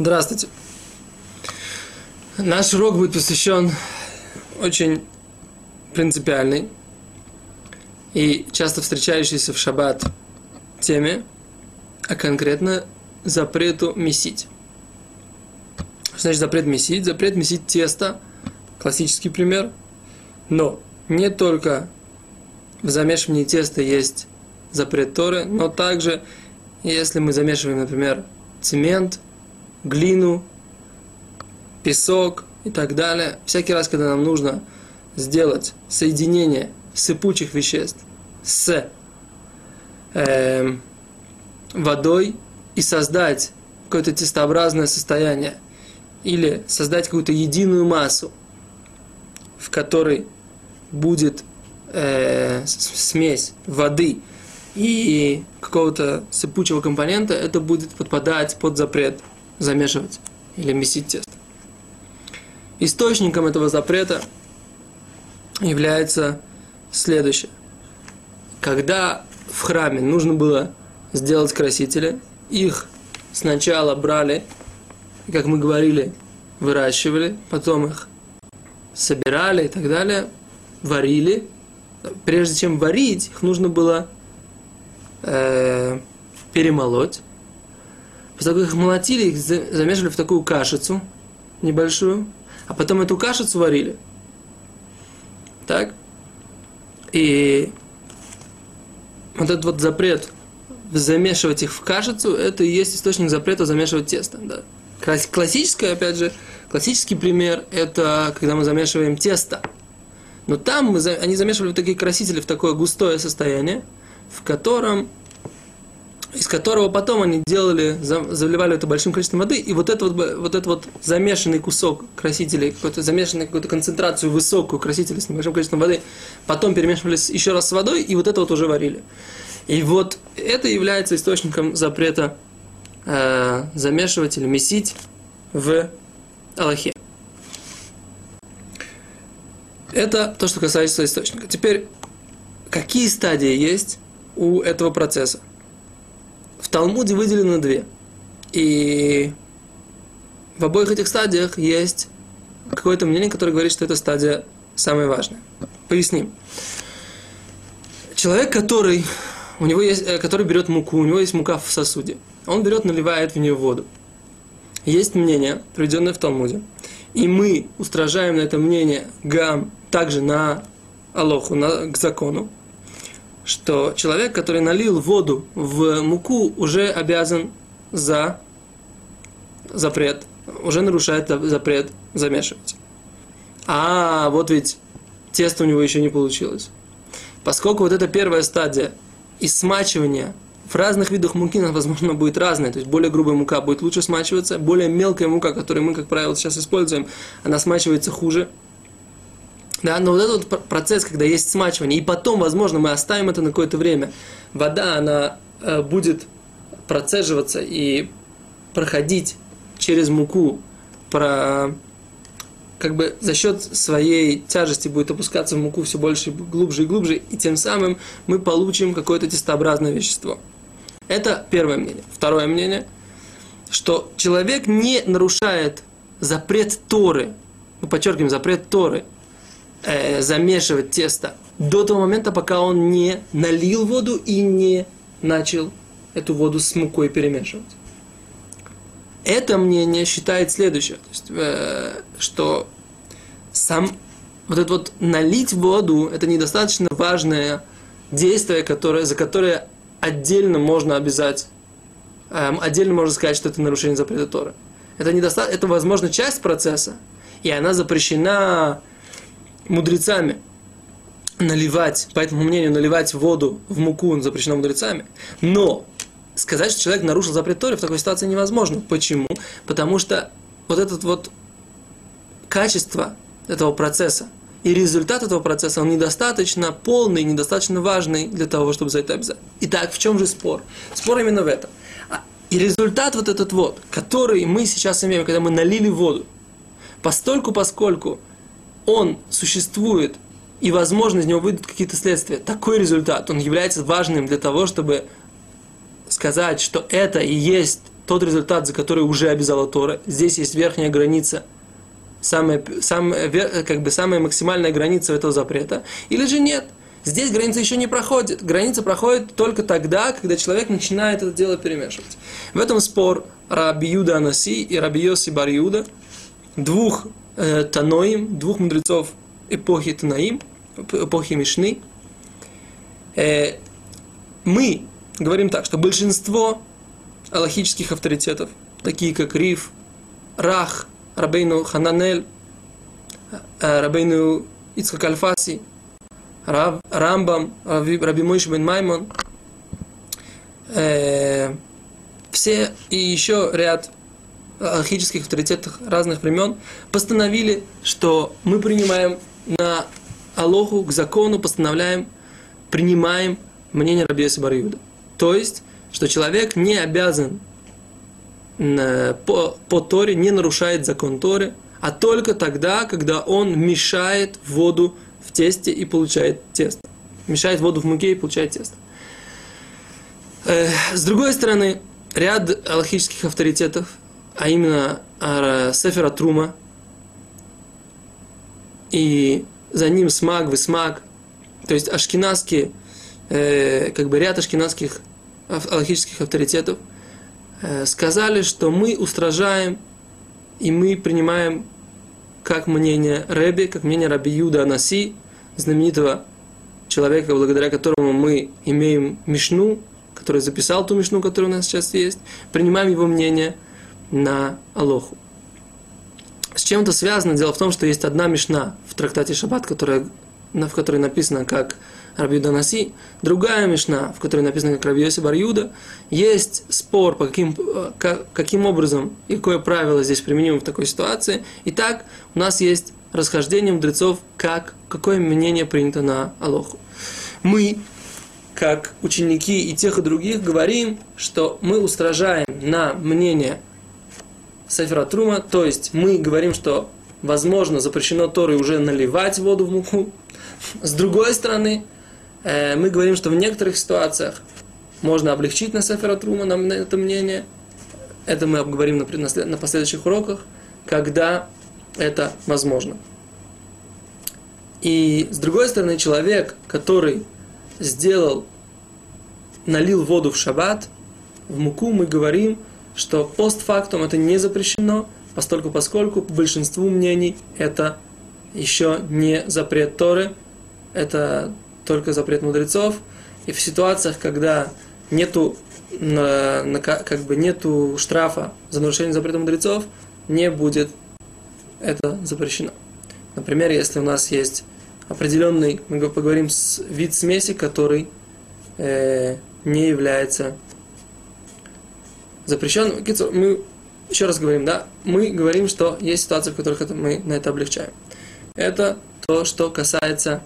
Здравствуйте. Наш урок будет посвящен очень принципиальной и часто встречающейся в шаббат теме, а конкретно запрету месить. Что значит запрет месить? Запрет месить тесто, классический пример, но не только в замешивании теста есть запрет Торы, но также, если мы замешиваем, например, цемент – глину, песок и так далее. Всякий раз, когда нам нужно сделать соединение сыпучих веществ с э, водой и создать какое-то тестообразное состояние или создать какую-то единую массу, в которой будет э, смесь воды и какого-то сыпучего компонента, это будет подпадать под запрет замешивать или месить тесто. Источником этого запрета является следующее. Когда в храме нужно было сделать красители, их сначала брали, как мы говорили, выращивали, потом их собирали и так далее, варили. Прежде чем варить, их нужно было э, перемолоть, После того, как их молотили, их замешивали в такую кашицу небольшую, а потом эту кашицу варили. Так? И вот этот вот запрет замешивать их в кашицу, это и есть источник запрета замешивать тесто. Да. Классическое, опять же, классический пример, это когда мы замешиваем тесто. Но там мы, они замешивали такие красители в такое густое состояние, в котором из которого потом они делали, заливали это большим количеством воды, и вот этот вот, вот, этот вот замешанный кусок красителей, какой-то замешанный какую-то концентрацию высокую красителей с небольшим количеством воды, потом перемешивали еще раз с водой, и вот это вот уже варили. И вот это является источником запрета э, замешивать или месить в Аллахе. Это то, что касается источника. Теперь, какие стадии есть у этого процесса? В Талмуде выделены две. И в обоих этих стадиях есть какое-то мнение, которое говорит, что эта стадия самая важная. Поясним. Человек, который, у него есть, э, который берет муку, у него есть мука в сосуде. Он берет, наливает в нее воду. Есть мнение, приведенное в Талмуде. И мы устражаем на это мнение гам также на Алоху, на, к закону, что человек, который налил воду в муку, уже обязан за запрет, уже нарушает запрет замешивать. А вот ведь тесто у него еще не получилось. Поскольку вот эта первая стадия и смачивания в разных видах муки, возможно, будет разная. То есть более грубая мука будет лучше смачиваться, более мелкая мука, которую мы, как правило, сейчас используем, она смачивается хуже – да, но вот этот вот процесс, когда есть смачивание, и потом, возможно, мы оставим это на какое-то время, вода, она э, будет процеживаться и проходить через муку, про, как бы за счет своей тяжести будет опускаться в муку все больше, глубже и глубже, и тем самым мы получим какое-то тестообразное вещество. Это первое мнение. Второе мнение, что человек не нарушает запрет Торы, мы подчеркиваем, запрет Торы – э, замешивать тесто до того момента, пока он не налил воду и не начал эту воду с мукой перемешивать. Это мнение считает следующее, то есть, э, что сам вот это вот налить воду, это недостаточно важное действие, которое, за которое отдельно можно обязать, э, отдельно можно сказать, что это нарушение запрета Торы. Это, недоста... это, возможно, часть процесса, и она запрещена мудрецами наливать, по этому мнению, наливать воду в муку запрещено мудрецами. Но сказать, что человек нарушил запрет Торы в такой ситуации невозможно. Почему? Потому что вот это вот качество этого процесса и результат этого процесса, он недостаточно полный, недостаточно важный для того, чтобы за это обязать. Итак, в чем же спор? Спор именно в этом. А, и результат вот этот вот, который мы сейчас имеем, когда мы налили воду, постольку, поскольку он существует, и, возможно, из него выйдут какие-то следствия, такой результат, он является важным для того, чтобы сказать, что это и есть тот результат, за который уже обязала Тора. Здесь есть верхняя граница, самая, самая, как бы самая максимальная граница этого запрета. Или же нет. Здесь граница еще не проходит. Граница проходит только тогда, когда человек начинает это дело перемешивать. В этом спор Раби Юда Анаси и Раби Йоси Бар Юда, двух э, Таноим, двух мудрецов эпохи Танаим, эпохи Мишны. Мы говорим так, что большинство аллахических авторитетов, такие как Риф, Рах, Рабейну Хананель, Рабейну Ицхак Альфаси, Рав, Рамбам, Раби Мойш бен Маймон, э, все и еще ряд алхических авторитетов разных времен постановили, что мы принимаем на Алоху, к закону, постановляем, принимаем мнение Раби Бариуда. То есть, что человек не обязан э, по, по Торе, не нарушает закон Торы, а только тогда, когда он мешает воду в тесте и получает тесто. Мешает воду в муке и получает тесто. Э, с другой стороны, ряд аллахических авторитетов, а именно Сефера Трума. И за ним Смаг, Высмаг, то есть ашкенадские, э, как бы ряд ашкенадских аллахических авторитетов, э, сказали, что мы устражаем и мы принимаем как мнение Рэби, как мнение Раби Юда Анаси, знаменитого человека, благодаря которому мы имеем Мишну, который записал ту Мишну, которая у нас сейчас есть, принимаем его мнение на Алоху. С чем это связано? Дело в том, что есть одна Мишна в трактате Шаббат, которая, в которой написано как Раби Наси, другая Мишна, в которой написано как Раби Барьюда. Есть спор, по каким, как, каким образом и какое правило здесь применимо в такой ситуации. Итак, у нас есть расхождение мудрецов, как, какое мнение принято на Алоху. Мы, как ученики и тех и других, говорим, что мы устражаем на мнение Сефера Трума, то есть мы говорим, что возможно запрещено Торой уже наливать воду в муку. С другой стороны, Э, мы говорим, что в некоторых ситуациях можно облегчить на Сефера Трума, на это мнение. Это мы обговорим на, на последующих уроках, когда это возможно. И с другой стороны, человек, который сделал, налил воду в шаббат, в муку, мы говорим, что постфактум это не запрещено, поскольку, поскольку по большинству мнений это еще не запрет Торы, это только запрет мудрецов. И в ситуациях, когда нету, как бы нету штрафа за нарушение запрета мудрецов, не будет это запрещено. Например, если у нас есть определенный, мы поговорим, с, вид смеси, который э, не является запрещенным. Мы еще раз говорим, да, мы говорим, что есть ситуации, в которых это, мы на это облегчаем. Это то, что касается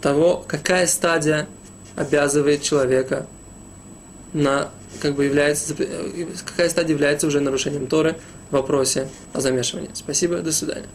того, какая стадия обязывает человека на, как бы является, какая стадия является уже нарушением Торы в вопросе о замешивании. Спасибо, до свидания.